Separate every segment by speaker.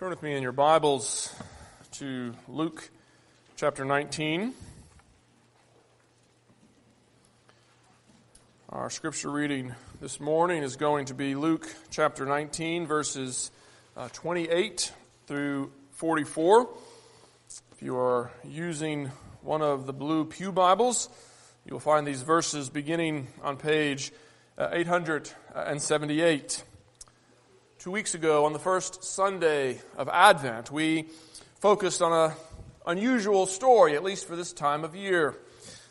Speaker 1: Turn with me in your Bibles to Luke chapter 19. Our scripture reading this morning is going to be Luke chapter 19, verses uh, 28 through 44. If you are using one of the blue Pew Bibles, you will find these verses beginning on page uh, 878. Two weeks ago, on the first Sunday of Advent, we focused on an unusual story, at least for this time of year.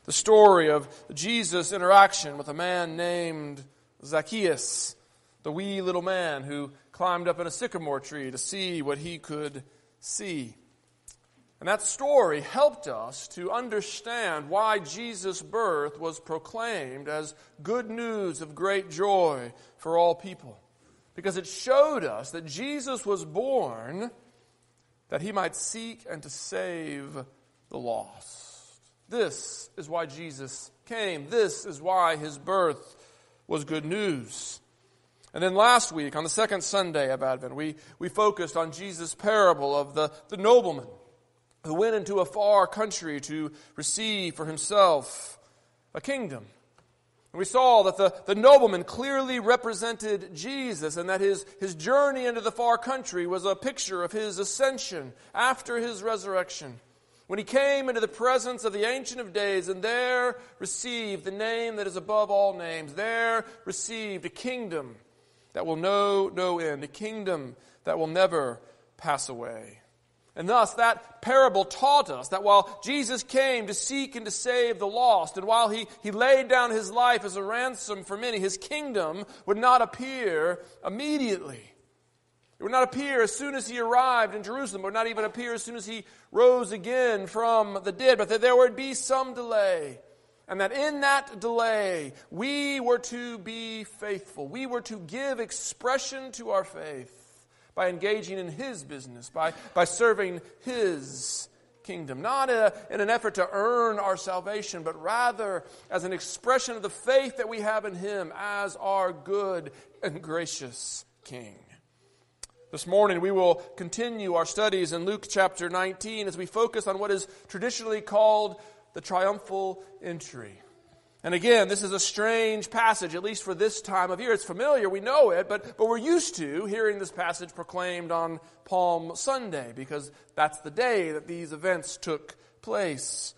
Speaker 1: The story of Jesus' interaction with a man named Zacchaeus, the wee little man who climbed up in a sycamore tree to see what he could see. And that story helped us to understand why Jesus' birth was proclaimed as good news of great joy for all people because it showed us that Jesus was born that he might seek and to save the lost. This is why Jesus came. This is why his birth was good news. And then last week, on the second Sunday of Advent, we, we focused on Jesus' parable of the, the nobleman who went into a far country to receive for himself a kingdom. We saw that the, the nobleman clearly represented Jesus and that his, his journey into the far country was a picture of his ascension after his resurrection. When he came into the presence of the Ancient of Days and there received the name that is above all names, there received a kingdom that will know no end, a kingdom that will never pass away. And thus, that parable taught us that while Jesus came to seek and to save the lost, and while he, he laid down his life as a ransom for many, his kingdom would not appear immediately. It would not appear as soon as he arrived in Jerusalem, it would not even appear as soon as he rose again from the dead, but that there would be some delay. And that in that delay, we were to be faithful. We were to give expression to our faith by engaging in His business, by, by serving His kingdom. Not a, in an effort to earn our salvation, but rather as an expression of the faith that we have in Him as our good and gracious King. This morning we will continue our studies in Luke chapter 19 as we focus on what is traditionally called the triumphal entry. And again, this is a strange passage, at least for this time of year. It's familiar, we know it, but, but we're used to hearing this passage proclaimed on Palm Sunday because that's the day that these events took place.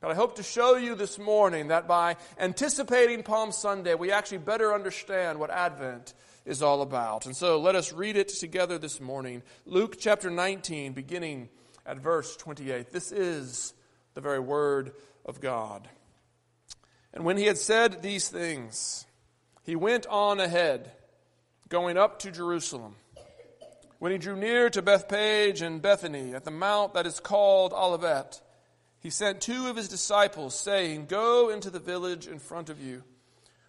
Speaker 1: But I hope to show you this morning that by anticipating Palm Sunday, we actually better understand what Advent is all about. And so let us read it together this morning. Luke chapter 19, beginning at verse 28. This is the very word of God. And when he had said these things, he went on ahead, going up to Jerusalem. When he drew near to Bethphage and Bethany at the mount that is called Olivet, he sent two of his disciples, saying, Go into the village in front of you,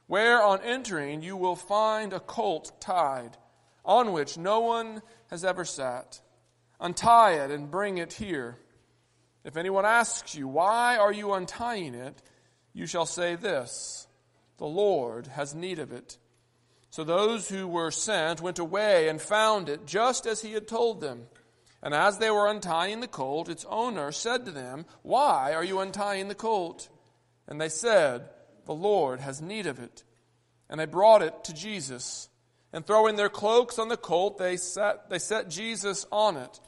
Speaker 1: where on entering you will find a colt tied, on which no one has ever sat. Untie it and bring it here. If anyone asks you, Why are you untying it? You shall say this The Lord has need of it. So those who were sent went away and found it just as he had told them. And as they were untying the colt, its owner said to them, Why are you untying the colt? And they said, The Lord has need of it. And they brought it to Jesus. And throwing their cloaks on the colt, they set, they set Jesus on it.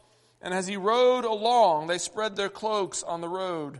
Speaker 1: And as he rode along, they spread their cloaks on the road.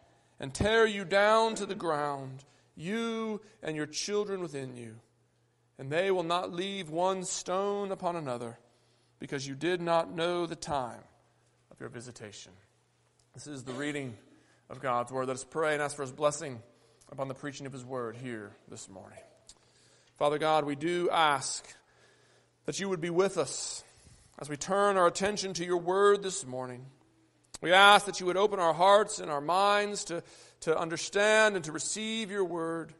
Speaker 1: and tear you down to the ground, you and your children within you. And they will not leave one stone upon another because you did not know the time of your visitation. This is the reading of God's word. Let us pray and ask for his blessing upon the preaching of his word here this morning. Father God, we do ask that you would be with us as we turn our attention to your word this morning. We ask that you would open our hearts and our minds to, to understand and to receive your word,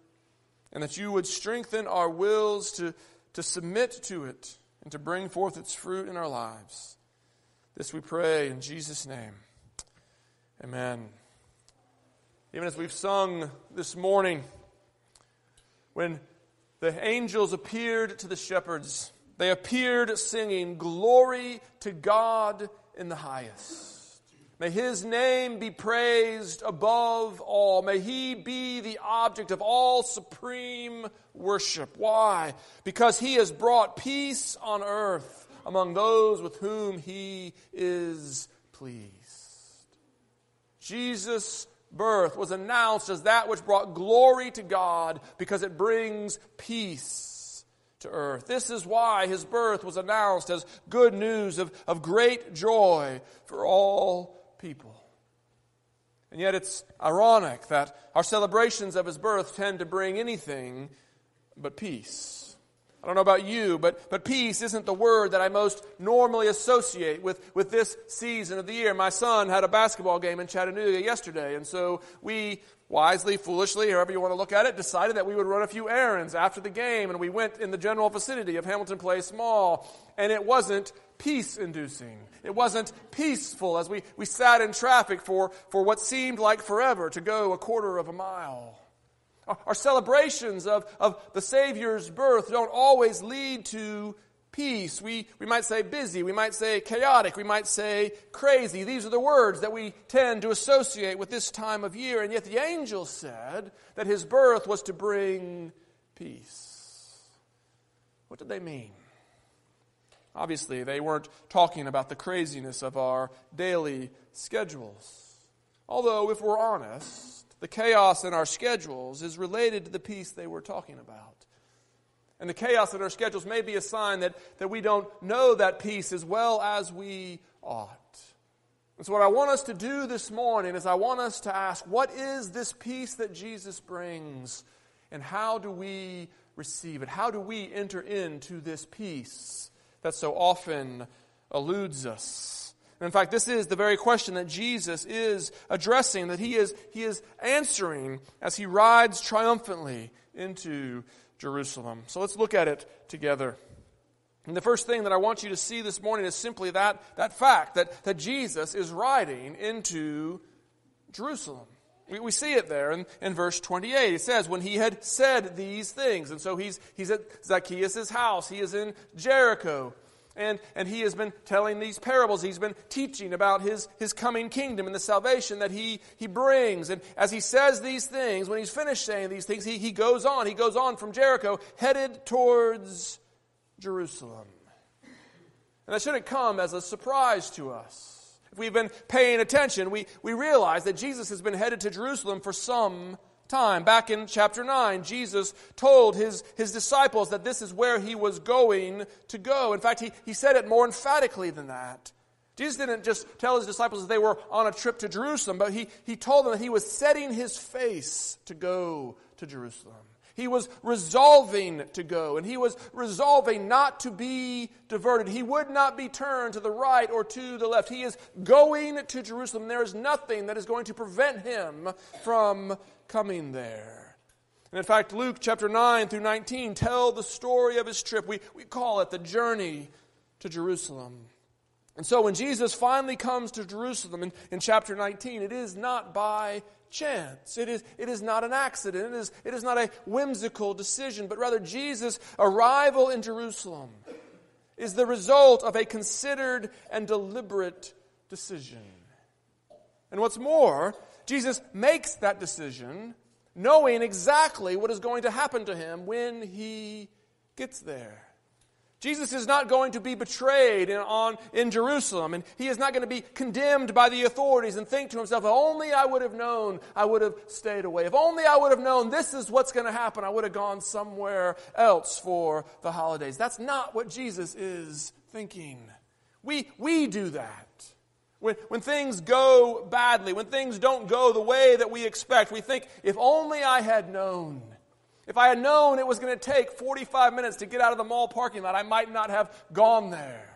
Speaker 1: and that you would strengthen our wills to, to submit to it and to bring forth its fruit in our lives. This we pray in Jesus' name. Amen. Even as we've sung this morning, when the angels appeared to the shepherds, they appeared singing, Glory to God in the highest. May his name be praised above all. May he be the object of all supreme worship. Why? Because he has brought peace on earth among those with whom he is pleased. Jesus' birth was announced as that which brought glory to God because it brings peace to earth. This is why his birth was announced as good news of, of great joy for all people. And yet it's ironic that our celebrations of his birth tend to bring anything but peace. I don't know about you, but, but peace isn't the word that I most normally associate with, with this season of the year. My son had a basketball game in Chattanooga yesterday, and so we wisely, foolishly, however you want to look at it, decided that we would run a few errands after the game, and we went in the general vicinity of Hamilton Place Mall, and it wasn't peace inducing. It wasn't peaceful as we, we sat in traffic for, for what seemed like forever to go a quarter of a mile. Our celebrations of, of the Savior's birth don't always lead to peace. We, we might say busy. We might say chaotic. We might say crazy. These are the words that we tend to associate with this time of year. And yet the angel said that his birth was to bring peace. What did they mean? Obviously, they weren't talking about the craziness of our daily schedules. Although, if we're honest, the chaos in our schedules is related to the peace they were talking about. And the chaos in our schedules may be a sign that, that we don't know that peace as well as we ought. And so, what I want us to do this morning is I want us to ask what is this peace that Jesus brings, and how do we receive it? How do we enter into this peace that so often eludes us? And in fact, this is the very question that Jesus is addressing, that he is, he is answering as he rides triumphantly into Jerusalem. So let's look at it together. And the first thing that I want you to see this morning is simply that, that fact that, that Jesus is riding into Jerusalem. We, we see it there in, in verse 28. It says, when he had said these things. And so he's, he's at Zacchaeus' house. He is in Jericho. And, and he has been telling these parables. He's been teaching about his, his coming kingdom and the salvation that he, he brings. And as he says these things, when he's finished saying these things, he, he goes on. He goes on from Jericho, headed towards Jerusalem. And that shouldn't come as a surprise to us. If we've been paying attention, we, we realize that Jesus has been headed to Jerusalem for some time. Back in chapter 9, Jesus told his, his disciples that this is where he was going to go. In fact, he, he said it more emphatically than that. Jesus didn't just tell his disciples that they were on a trip to Jerusalem, but he, he told them that he was setting his face to go to Jerusalem. He was resolving to go, and he was resolving not to be diverted. He would not be turned to the right or to the left. He is going to Jerusalem. There is nothing that is going to prevent him from coming there. And in fact, Luke chapter 9 through 19 tell the story of his trip. We, we call it the journey to Jerusalem. And so when Jesus finally comes to Jerusalem in, in chapter 19, it is not by chance. It is, it is not an accident. It is, it is not a whimsical decision, but rather Jesus' arrival in Jerusalem is the result of a considered and deliberate decision. And what's more, Jesus makes that decision knowing exactly what is going to happen to him when he gets there. Jesus is not going to be betrayed in, on, in Jerusalem, and he is not going to be condemned by the authorities and think to himself, if only I would have known, I would have stayed away. If only I would have known this is what's going to happen, I would have gone somewhere else for the holidays. That's not what Jesus is thinking. We, we do that. When, when things go badly, when things don't go the way that we expect, we think, if only I had known. If I had known it was going to take 45 minutes to get out of the mall parking lot, I might not have gone there.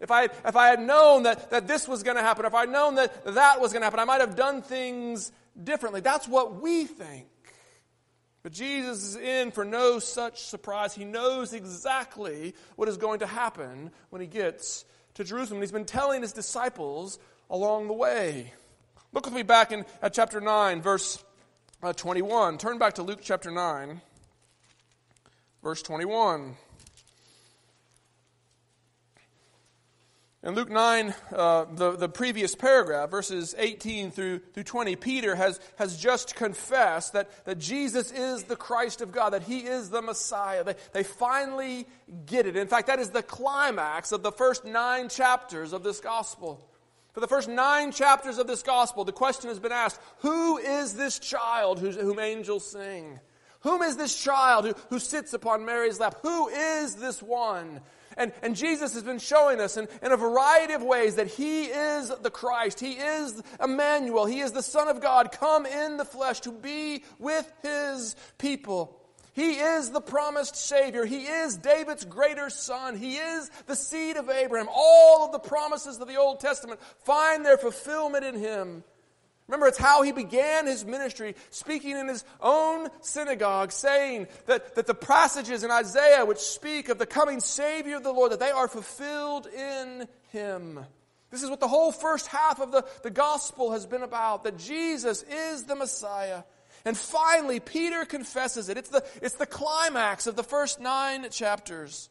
Speaker 1: If I, if I had known that, that this was going to happen, if I had known that that was going to happen, I might have done things differently. That's what we think. But Jesus is in for no such surprise. He knows exactly what is going to happen when he gets to Jerusalem. And He's been telling his disciples along the way. Look with me back in at chapter 9, verse uh, 21. Turn back to Luke chapter 9. Verse 21. In Luke 9, uh, the, the previous paragraph, verses 18 through, through 20, Peter has, has just confessed that, that Jesus is the Christ of God, that he is the Messiah. They, they finally get it. In fact, that is the climax of the first nine chapters of this gospel. For the first nine chapters of this gospel, the question has been asked Who is this child whom angels sing? Whom is this child who, who sits upon Mary's lap? Who is this one? And, and Jesus has been showing us in, in a variety of ways that He is the Christ. He is Emmanuel. He is the Son of God come in the flesh to be with His people. He is the promised Savior. He is David's greater son. He is the seed of Abraham. All of the promises of the Old Testament find their fulfillment in Him. Remember, it's how he began his ministry, speaking in his own synagogue, saying that, that the passages in Isaiah which speak of the coming Savior of the Lord, that they are fulfilled in him. This is what the whole first half of the, the gospel has been about, that Jesus is the Messiah. And finally, Peter confesses it. It's the, it's the climax of the first nine chapters.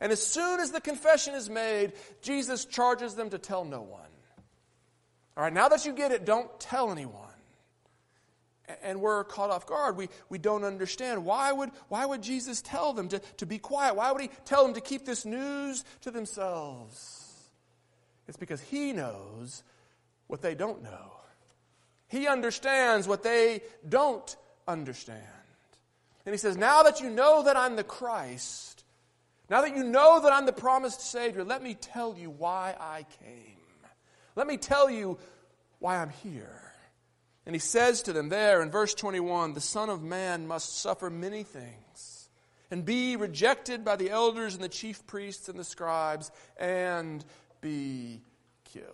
Speaker 1: And as soon as the confession is made, Jesus charges them to tell no one. All right, now that you get it, don't tell anyone. And we're caught off guard. We, we don't understand. Why would, why would Jesus tell them to, to be quiet? Why would he tell them to keep this news to themselves? It's because he knows what they don't know. He understands what they don't understand. And he says, Now that you know that I'm the Christ, now that you know that I'm the promised Savior, let me tell you why I came. Let me tell you why I'm here. And he says to them there in verse 21 the Son of Man must suffer many things and be rejected by the elders and the chief priests and the scribes and be killed.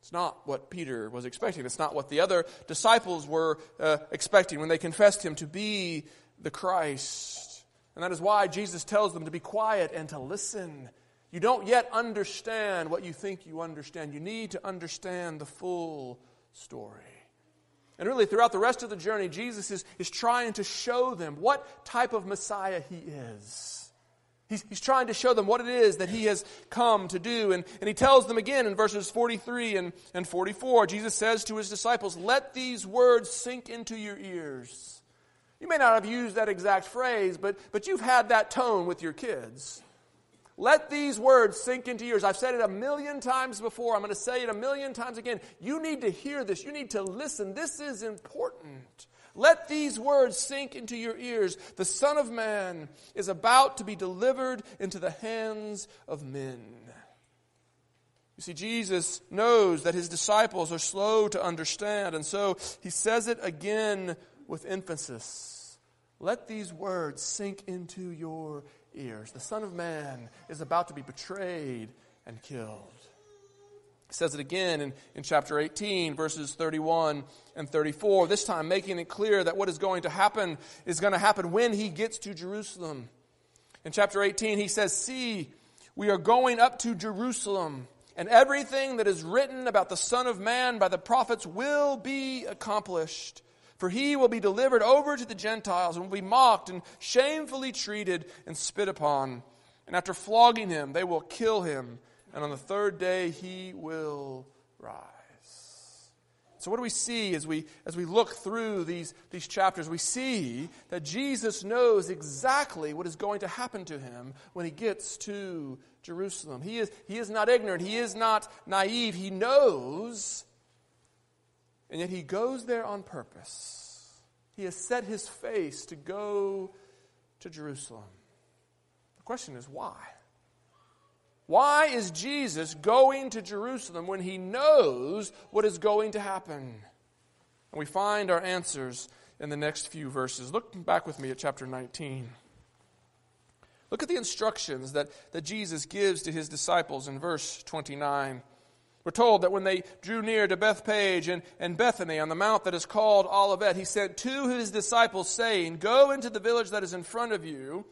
Speaker 1: It's not what Peter was expecting. It's not what the other disciples were uh, expecting when they confessed him to be the Christ. And that is why Jesus tells them to be quiet and to listen you don't yet understand what you think you understand. You need to understand the full story. And really, throughout the rest of the journey, Jesus is, is trying to show them what type of Messiah he is. He's, he's trying to show them what it is that he has come to do. And, and he tells them again in verses 43 and, and 44, Jesus says to his disciples, Let these words sink into your ears. You may not have used that exact phrase, but, but you've had that tone with your kids. Let these words sink into yours. I've said it a million times before. I'm going to say it a million times again. You need to hear this. You need to listen. This is important. Let these words sink into your ears. The Son of Man is about to be delivered into the hands of men. You see, Jesus knows that his disciples are slow to understand, and so he says it again with emphasis. Let these words sink into your ears. The Son of Man is about to be betrayed and killed. He says it again in, in chapter 18, verses 31 and 34, this time making it clear that what is going to happen is going to happen when he gets to Jerusalem. In chapter 18, he says, See, we are going up to Jerusalem, and everything that is written about the Son of Man by the prophets will be accomplished. For he will be delivered over to the Gentiles and will be mocked and shamefully treated and spit upon. And after flogging him, they will kill him. And on the third day, he will rise. So, what do we see as we, as we look through these, these chapters? We see that Jesus knows exactly what is going to happen to him when he gets to Jerusalem. He is, he is not ignorant, he is not naive. He knows, and yet he goes there on purpose. He has set his face to go to Jerusalem. The question is why? Why is Jesus going to Jerusalem when he knows what is going to happen? And we find our answers in the next few verses. Look back with me at chapter 19. Look at the instructions that, that Jesus gives to his disciples in verse 29. We're told that when they drew near to Bethphage and, and Bethany on the mount that is called Olivet, he sent two of his disciples, saying, Go into the village that is in front of you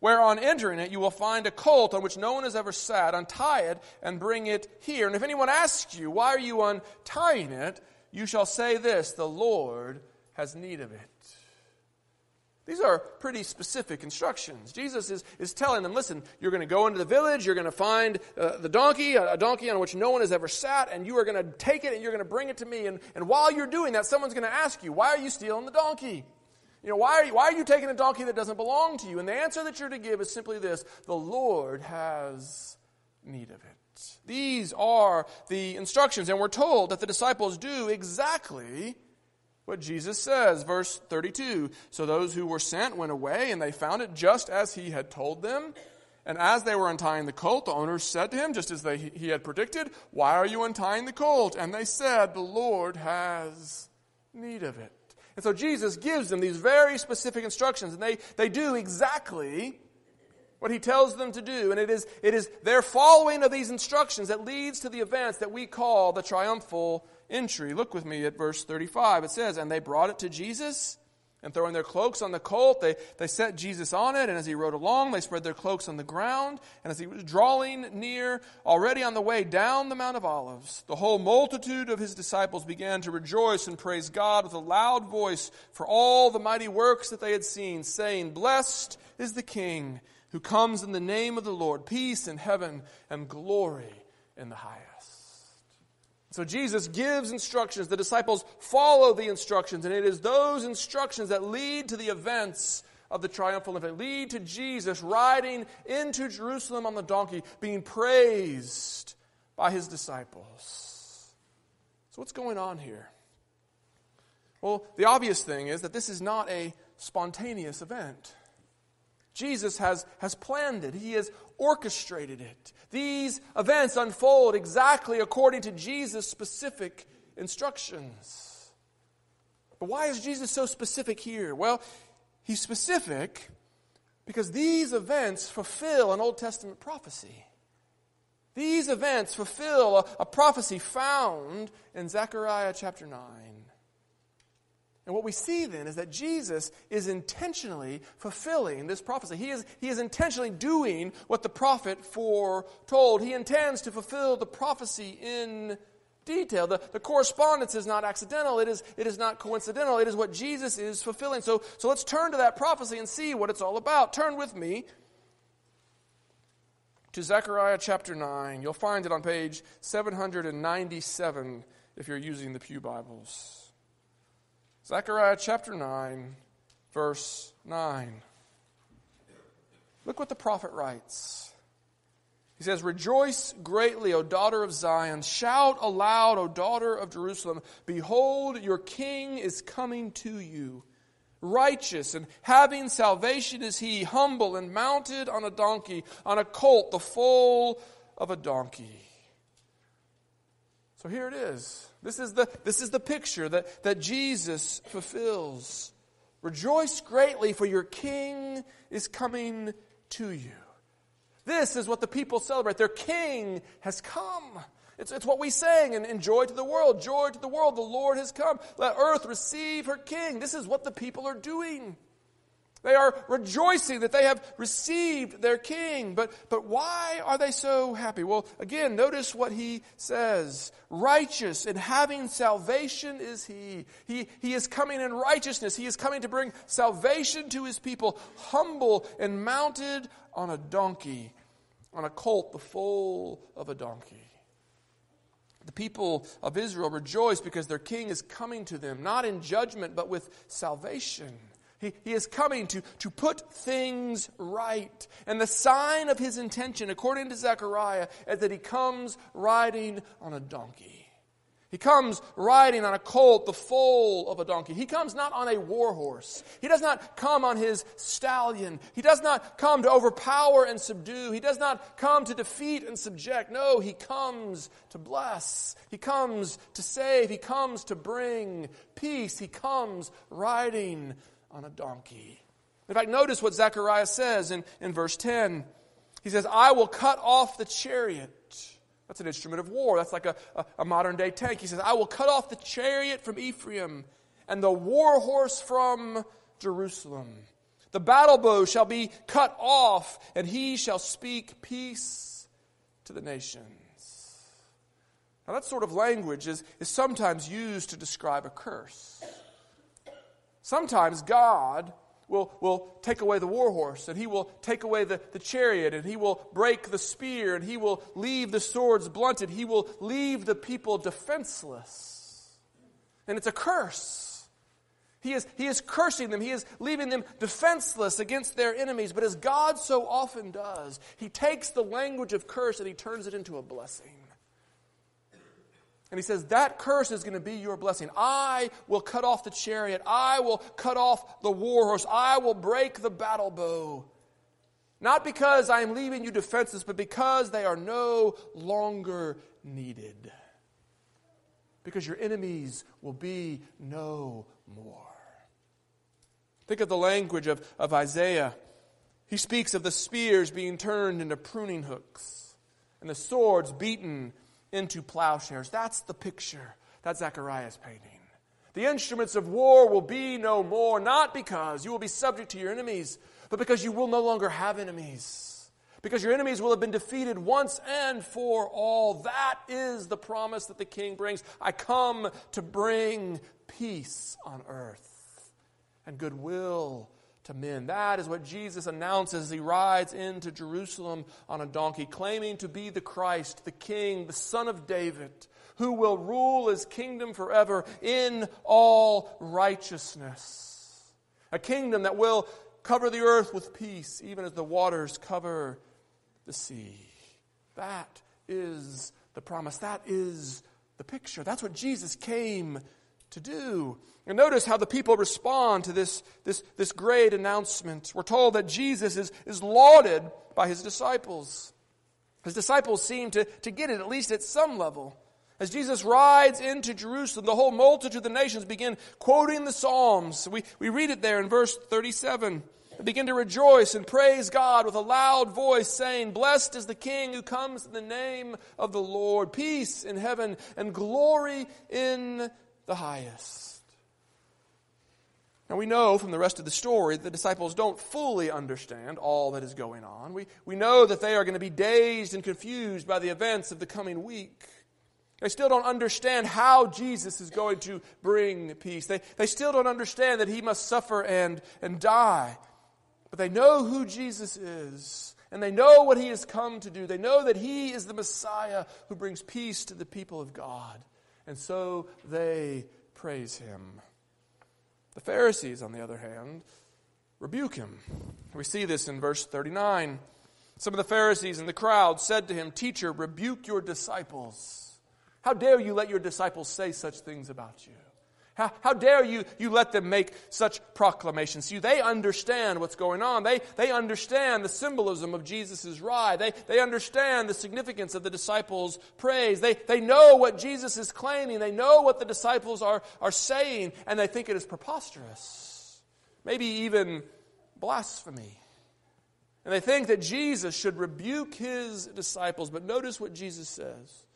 Speaker 1: where on entering it you will find a colt on which no one has ever sat. Untie it and bring it here. And if anyone asks you, Why are you untying it? you shall say this The Lord has need of it. These are pretty specific instructions. Jesus is, is telling them, listen, you're going to go into the village, you're going to find uh, the donkey, a, a, donkey on which no one has ever sat, and you are going to take it and you're going to bring it to me. And, and while you're doing that, someone's going to ask you, why are you stealing the donkey? You know, why are you, why are you taking a donkey that doesn't belong to you? And the answer that you're to give is simply this the Lord has need of it. These are the instructions, and we're told that the disciples do exactly what Jesus says. Verse 32 So those who were sent went away, and they found it just as he had told them. And as they were untying the colt, the owners said to him, just as they, he had predicted, Why are you untying the colt? And they said, The Lord has need of it. And so Jesus gives them these very specific instructions, and they, they do exactly what he tells them to do. And it is, it is their following of these instructions that leads to the events that we call the triumphal entry. Look with me at verse 35. It says, And they brought it to Jesus and throwing their cloaks on the colt, they, they set Jesus on it, and as he rode along, they spread their cloaks on the ground. And as he was drawing near, already on the way down the Mount of Olives, the whole multitude of his disciples began to rejoice and praise God with a loud voice for all the mighty works that they had seen, saying, Blessed is the King who comes in the name of the Lord, peace in heaven and glory in the highest. So Jesus gives instructions. The disciples follow the instructions, and it is those instructions that lead to the events of the triumphal event, lead to Jesus riding into Jerusalem on the donkey, being praised by his disciples. So, what's going on here? Well, the obvious thing is that this is not a spontaneous event. Jesus has, has planned it, He has orchestrated it. These events unfold exactly according to Jesus' specific instructions. But why is Jesus so specific here? Well, He's specific because these events fulfill an Old Testament prophecy. These events fulfill a, a prophecy found in Zechariah chapter 9. And what we see then is that Jesus is intentionally fulfilling this prophecy. He is, he is intentionally doing what the prophet foretold. He intends to fulfill the prophecy in detail. The, the correspondence is not accidental, it is, it is not coincidental, it is what Jesus is fulfilling. So, so let's turn to that prophecy and see what it's all about. Turn with me to Zechariah chapter 9. You'll find it on page 797 if you're using the Pew Bibles. Zechariah chapter 9, verse 9. Look what the prophet writes. He says, Rejoice greatly, O daughter of Zion. Shout aloud, O daughter of Jerusalem. Behold, your king is coming to you. Righteous and having salvation is he, humble and mounted on a donkey, on a colt, the foal of a donkey. So here it is. This is the, this is the picture that, that Jesus fulfills. Rejoice greatly, for your king is coming to you. This is what the people celebrate. Their king has come. It's, it's what we sang in Joy to the World. Joy to the world, the Lord has come. Let earth receive her king. This is what the people are doing. They are rejoicing that they have received their king. But, but why are they so happy? Well, again, notice what he says. Righteous and having salvation is he. he. He is coming in righteousness. He is coming to bring salvation to his people. Humble and mounted on a donkey, on a colt, the foal of a donkey. The people of Israel rejoice because their king is coming to them, not in judgment, but with salvation. He, he is coming to, to put things right. And the sign of his intention, according to Zechariah, is that he comes riding on a donkey. He comes riding on a colt, the foal of a donkey. He comes not on a war horse. He does not come on his stallion. He does not come to overpower and subdue. He does not come to defeat and subject. No, he comes to bless. He comes to save. He comes to bring peace. He comes riding on a donkey. In fact, notice what Zechariah says in, in verse 10. He says, I will cut off the chariot that's an instrument of war. That's like a, a, a, modern day tank. He says, I will cut off the chariot from Ephraim and the war horse from Jerusalem. The battle bow shall be cut off, and he shall speak peace to the nations. Now, that sort of language is, is sometimes used to describe a curse. Sometimes God will, will take away the war horse, and he will take away the, the chariot, and he will break the spear, and he will leave the swords blunted. He will leave the people defenseless. And it's a curse. He is, he is cursing them. He is leaving them defenseless against their enemies. But as God so often does, He takes the language of curse and He turns it into a blessing. And he says, That curse is going to be your blessing. I will cut off the chariot. I will cut off the war horse. I will break the battle bow. Not because I am leaving you defenseless, but because they are no longer needed. Because your enemies will be no more. Think of the language of, of Isaiah. He speaks of the spears being turned into pruning hooks and the swords beaten into plowshares. That's the picture that Zechariah is painting. The instruments of war will be no more, not because you will be subject to your enemies, but because you will no longer have enemies. Because your enemies will have been defeated once and for all. That is the promise that the king brings. I come to bring peace on earth and goodwill to men. That is what Jesus announces as he rides into Jerusalem on a donkey, claiming to be the Christ, the King, the Son of David, who will rule his kingdom forever in all righteousness. A kingdom that will cover the earth with peace, even as the waters cover the sea. That is the promise. That is the picture. That's what Jesus came to do. And notice how the people respond to this, this, this great announcement. We're told that Jesus is, is lauded by his disciples. His disciples seem to, to get it, at least at some level. As Jesus rides into Jerusalem, the whole multitude of the nations begin quoting the Psalms. We, we read it there in verse 37. They begin to rejoice and praise God with a loud voice, saying, Blessed is the King who comes in the name of the Lord. Peace in heaven and glory in the highest. Now we know from the rest of the story that the disciples don't fully understand all that is going on. We, we know that they are going to be dazed and confused by the events of the coming week. They still don't understand how Jesus is going to bring peace. They, they still don't understand that he must suffer and, and die. But they know who Jesus is, and they know what he has come to do. They know that he is the Messiah who brings peace to the people of God and so they praise him. The Pharisees, on the other hand, rebuke him. We see this in verse 39. Some of the Pharisees in the crowd said to him, Teacher, rebuke your disciples. How dare you let your disciples say such things about you? How, how dare you, you let them make such proclamations? See, they understand what's going on. They, they understand the symbolism of Jesus' ride. They, they understand the significance of the disciples' praise. They, they know what Jesus is claiming. They know what the disciples are, are saying, and they think it is preposterous. Maybe even blasphemy. And they think that Jesus should rebuke his disciples. But notice what Jesus says.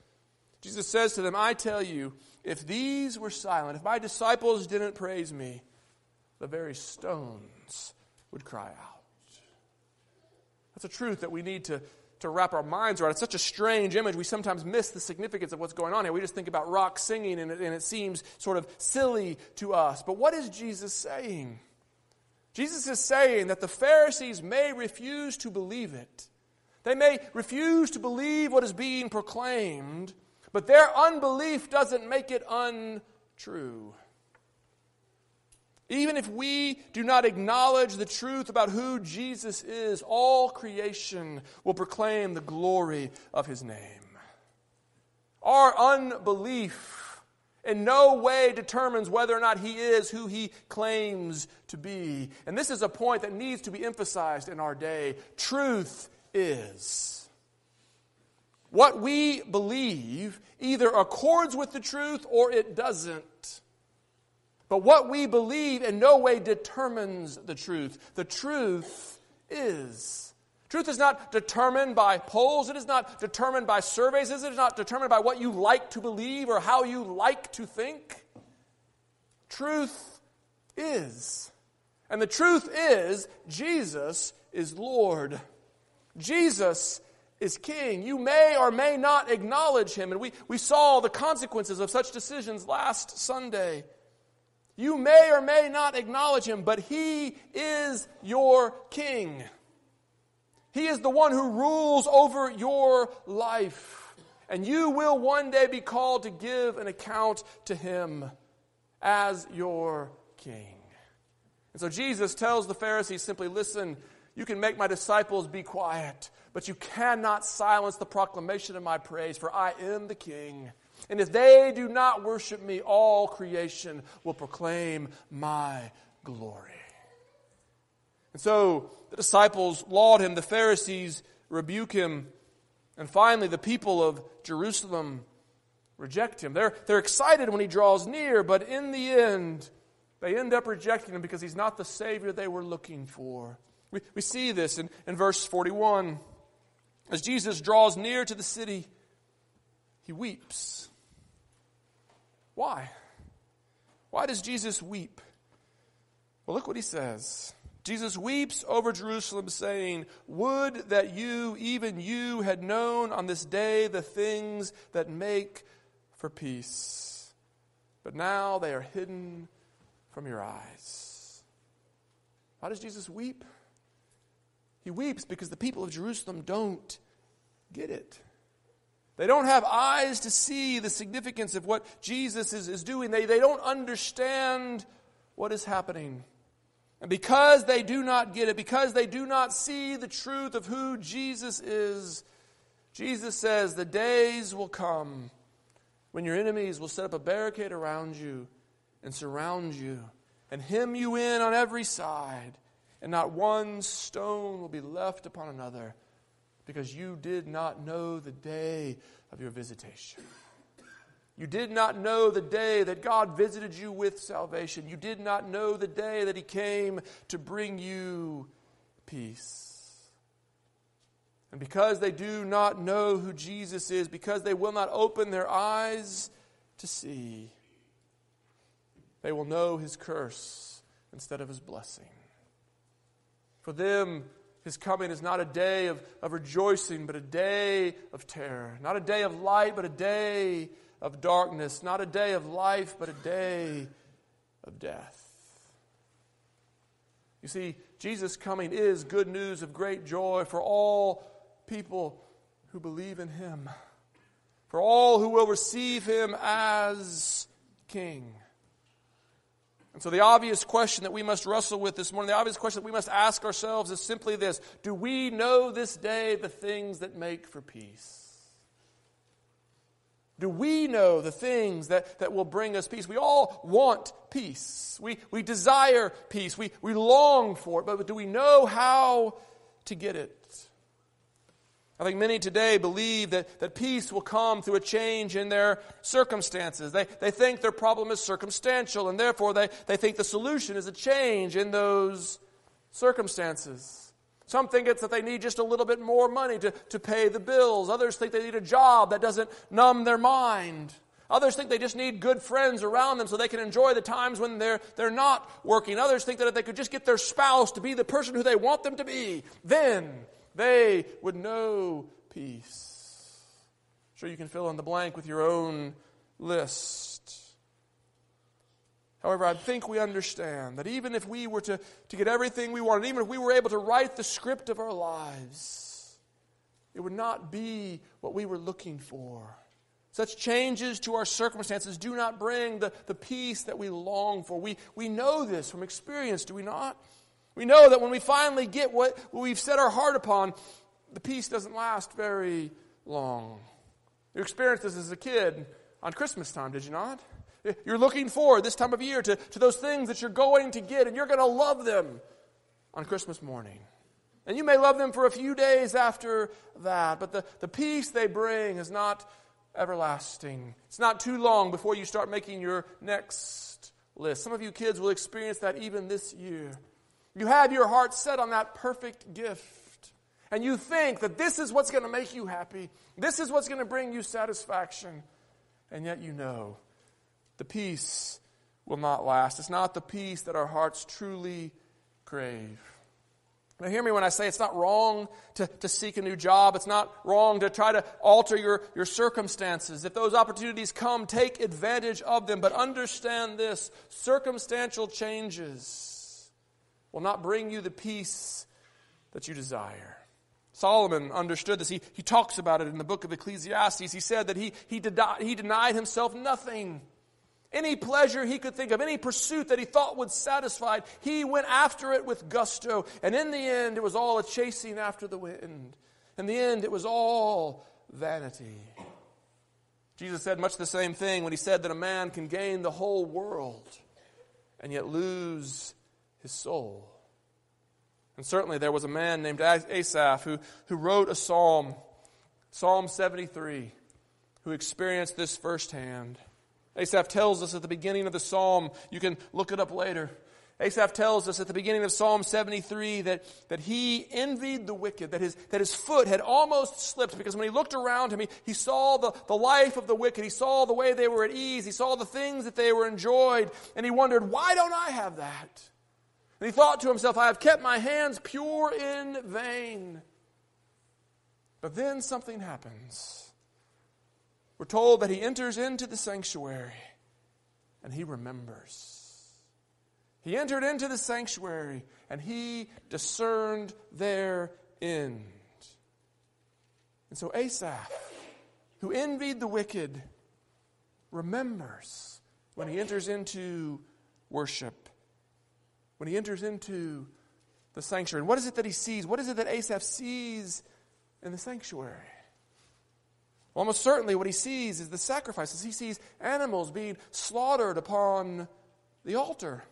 Speaker 1: Jesus says to them, I tell you, if these were silent, if my disciples didn't praise me, the very stones would cry out. That's a truth that we need to, to wrap our minds around. It's such a strange image. We sometimes miss the significance of what's going on here. We just think about rock singing and it, and it seems sort of silly to us. But what is Jesus saying? Jesus is saying that the Pharisees may refuse to believe it. They may refuse to believe what is being proclaimed, But their unbelief doesn't make it untrue. Even if we do not acknowledge the truth about who Jesus is, all creation will proclaim the glory of his name. Our unbelief in no way determines whether or not he is who he claims to be. And this is a point that needs to be emphasized in our day. Truth is. What we believe either accords with the truth or it doesn't. But what we believe in no way determines the truth. The truth is. Truth is not determined by polls. It is not determined by surveys. It is not determined by what you like to believe or how you like to think. Truth is. And the truth is, Jesus is Lord. Jesus is king. You may or may not acknowledge him. And we, we saw the consequences of such decisions last Sunday. You may or may not acknowledge him, but he is your king. He is the one who rules over your life. And you will one day be called to give an account to him as your king. And so Jesus tells the Pharisees simply listen, you can make my disciples be quiet, but you cannot silence the proclamation of my praise, for I am the king. And if they do not worship me, all creation will proclaim my glory. And so the disciples laud him, the Pharisees rebuke him, and finally the people of Jerusalem reject him. They're, they're excited when he draws near, but in the end, they end up rejecting him because he's not the Savior they were looking for. We, we see this in, in verse 41. As Jesus draws near to the city, he weeps. Why? Why does Jesus weep? Well, look what he says. Jesus weeps over Jerusalem, saying, Would that you, even you, had known on this day the things that make for peace. But now they are hidden from your eyes. Why does Jesus weep? He weeps because the people of Jerusalem don't get it. They don't have eyes to see the significance of what Jesus is, is doing. They, they don't understand what is happening. And because they do not get it, because they do not see the truth of who Jesus is, Jesus says, The days will come when your enemies will set up a barricade around you and surround you and hem you in on every side, and not one stone will be left upon another because you did not know the day of your visitation. You did not know the day that God visited you with salvation. You did not know the day that He came to bring you peace. And because they do not know who Jesus is, because they will not open their eyes to see, they will know His curse instead of His blessing. For them, his coming is not a day of, of rejoicing, but a day of terror. Not a day of light, but a day of darkness. Not a day of life, but a day of death. You see, Jesus' coming is good news of great joy for all people who believe in him, for all who will receive him as King. And so, the obvious question that we must wrestle with this morning, the obvious question that we must ask ourselves is simply this Do we know this day the things that make for peace? Do we know the things that, that will bring us peace? We all want peace. We, we desire peace. We, we long for it, but do we know how to get it? I think many today believe that, that peace will come through a change in their circumstances. They, they think their problem is circumstantial, and therefore they, they think the solution is a change in those circumstances. Some think it's that they need just a little bit more money to, to pay the bills. Others think they need a job that doesn't numb their mind. Others think they just need good friends around them so they can enjoy the times when they're, they're not working. Others think that if they could just get their spouse to be the person who they want them to be, then they would know peace. Sure, you can fill in the blank with your own list. However, I think we understand that even if we were to, to get everything we wanted, even if we were able to write the script of our lives, it would not be what we were looking for. Such changes to our circumstances do not bring the, the peace that we long for. We, we know this from experience, do we not? We know that when we finally get what, we've set our heart upon, the peace doesn't last very long. You experienced this as a kid on Christmas time, did you not? You're looking forward this time of year to, to those things that you're going to get, and you're going to love them on Christmas morning. And you may love them for a few days after that, but the, the peace they bring is not everlasting. It's not too long before you start making your next list. Some of you kids will experience that even this year. You have your heart set on that perfect gift, and you think that this is what's going to make you happy, this is what's going to bring you satisfaction, and yet you know the peace will not last. It's not the peace that our hearts truly crave. Now, hear me when I say it's not wrong to, to seek a new job. It's not wrong to try to alter your, your circumstances. If those opportunities come, take advantage of them. But understand this circumstantial changes will not bring you the peace that you desire. Solomon understood this. He, he talks about it in the book of Ecclesiastes. He said that he, he, denied, he denied himself nothing any pleasure he could think of, any pursuit that he thought would satisfy, he went after it with gusto. And in the end, it was all a chasing after the wind. In the end, it was all vanity. Jesus said much the same thing when he said that a man can gain the whole world and yet lose his soul. And certainly there was a man named Asaph who, who wrote a psalm, Psalm 73, who experienced this firsthand. Asaph tells us at the beginning of the psalm, you can look it up later. Asaph tells us at the beginning of Psalm 73 that, that he envied the wicked, that his, that his foot had almost slipped because when he looked around him, he, he saw the, the life of the wicked. He saw the way they were at ease. He saw the things that they were enjoyed. And he wondered, why don't I have that? And he thought to himself, I have kept my hands pure in vain. But then something happens. We're told that he enters into the sanctuary and he remembers. He entered into the sanctuary and he discerned their end. And so Asaph, who envied the wicked, remembers when he enters into worship, when he enters into the sanctuary. And what is it that he sees? What is it that Asaph sees in the sanctuary? Well, almost certainly what he sees is the sacrifices. He sees animals being slaughtered upon the altar.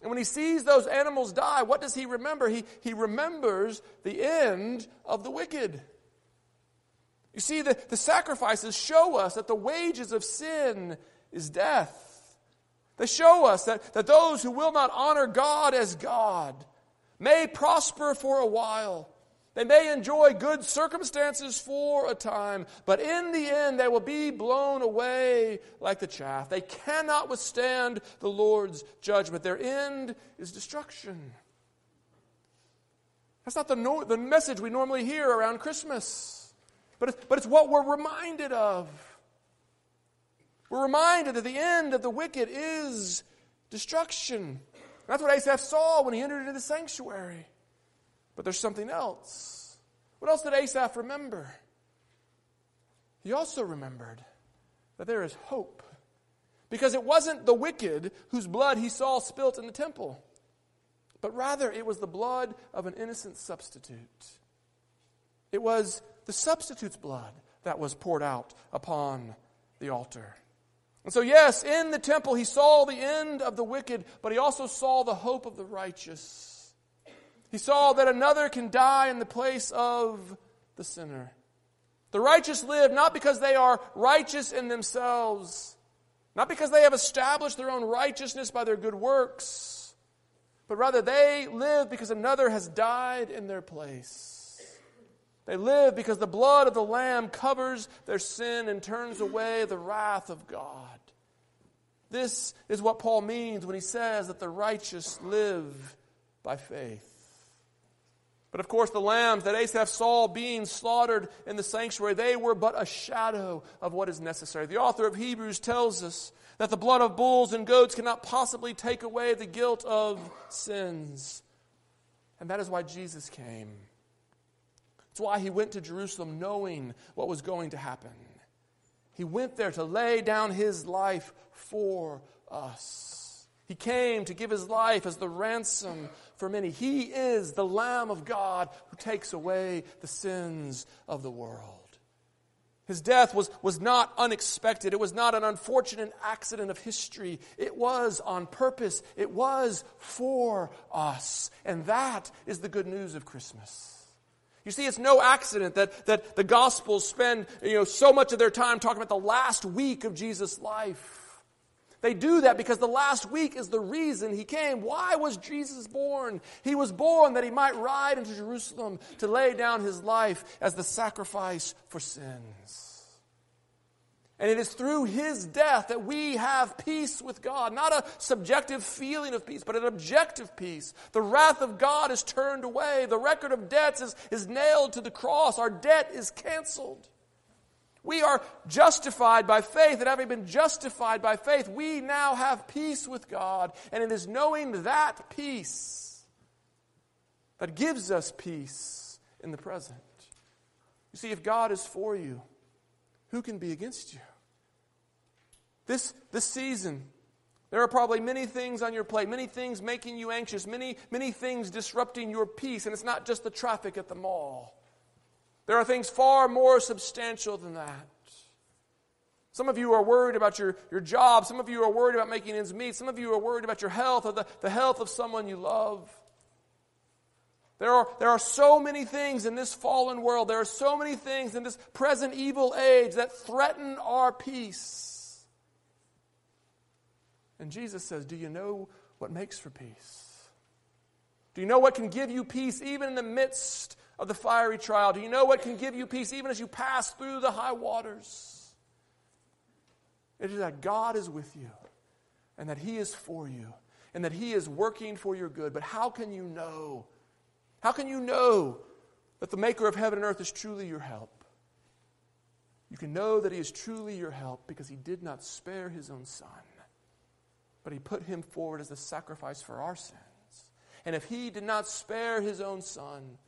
Speaker 1: And when he sees those animals die, what does he remember? He, he remembers the end of the wicked. You see, the, the sacrifices show us that the wages of sin is death. They show us that, that those who will not honor God as God may prosper for a while, they may enjoy good circumstances for a time, but in the end they will be blown away like the chaff. They cannot withstand the Lord's judgment. Their end is destruction. That's not the, no, the message we normally hear around Christmas, but it's, but it's what we're reminded of. We're reminded that the end of the wicked is destruction. That's what Asaph saw when he entered into the sanctuary. But there's something else. What else did Asaph remember? He also remembered that there is hope. Because it wasn't the wicked whose blood he saw spilt in the temple, but rather it was the blood of an innocent substitute. It was the substitute's blood that was poured out upon the altar. And so, yes, in the temple he saw the end of the wicked, but he also saw the hope of the righteous. He saw that another can die in the place of the sinner. The righteous live not because they are righteous in themselves, not because they have established their own righteousness by their good works, but rather they live because another has died in their place. They live because the blood of the Lamb covers their sin and turns away the wrath of God. This is what Paul means when he says that the righteous live by faith. But of course, the lambs that Asaph saw being slaughtered in the sanctuary, they were but a shadow of what is necessary. The author of Hebrews tells us that the blood of bulls and goats cannot possibly take away the guilt of sins. And that is why Jesus came. It's why he went to Jerusalem knowing what was going to happen. He went there to lay down his life for us. He came to give his life as the ransom for many. He is the Lamb of God who takes away the sins of the world. His death was, was not unexpected. It was not an unfortunate accident of history. It was on purpose. It was for us. And that is the good news of Christmas. You see, it's no accident that, that the Gospels spend you know, so much of their time talking about the last week of Jesus' life. They do that because the last week is the reason he came. Why was Jesus born? He was born that he might ride into Jerusalem to lay down his life as the sacrifice for sins. And it is through his death that we have peace with God. Not a subjective feeling of peace, but an objective peace. The wrath of God is turned away. The record of debts is, is nailed to the cross. Our debt is canceled. We are justified by faith, and having been justified by faith, we now have peace with God. And it is knowing that peace that gives us peace in the present. You see, if God is for you, who can be against you? This, this season, there are probably many things on your plate, many things making you anxious, many, many things disrupting your peace, and it's not just the traffic at the mall. There are things far more substantial than that. Some of you are worried about your, your job. Some of you are worried about making ends meet. Some of you are worried about your health or the, the health of someone you love. There are, there are so many things in this fallen world. There are so many things in this present evil age that threaten our peace. And Jesus says, Do you know what makes for peace? Do you know what can give you peace even in the midst of the fiery trial? Do you know what can give you peace even as you pass through the high waters? It is that God is with you and that He is for you and that He is working for your good. But how can you know? How can you know that the Maker of heaven and earth is truly your help? You can know that He is truly your help because He did not spare His own Son, but He put Him forward as a sacrifice for our sins. And if He did not spare His own Son,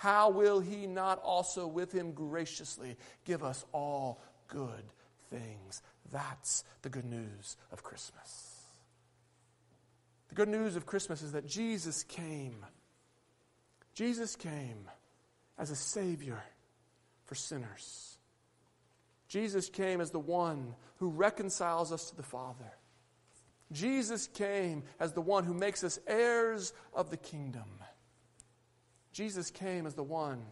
Speaker 1: how will he not also with him graciously give us all good things? That's the good news of Christmas. The good news of Christmas is that Jesus came. Jesus came as a Savior for sinners. Jesus came as the one who reconciles us to the Father. Jesus came as the one who makes us heirs of the kingdom. Jesus came as the one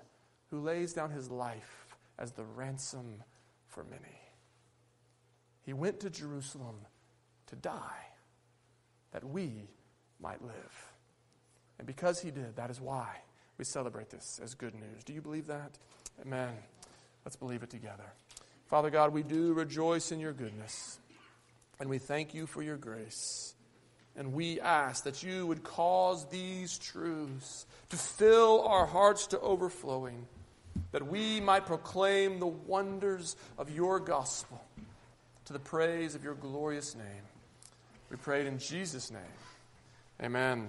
Speaker 1: who lays down his life as the ransom for many. He went to Jerusalem to die that we might live. And because he did, that is why we celebrate this as good news. Do you believe that? Amen. Let's believe it together. Father God, we do rejoice in your goodness, and we thank you for your grace. And we ask that you would cause these truths to fill our hearts to overflowing, that we might proclaim the wonders of your gospel to the praise of your glorious name. We pray it in Jesus' name. Amen.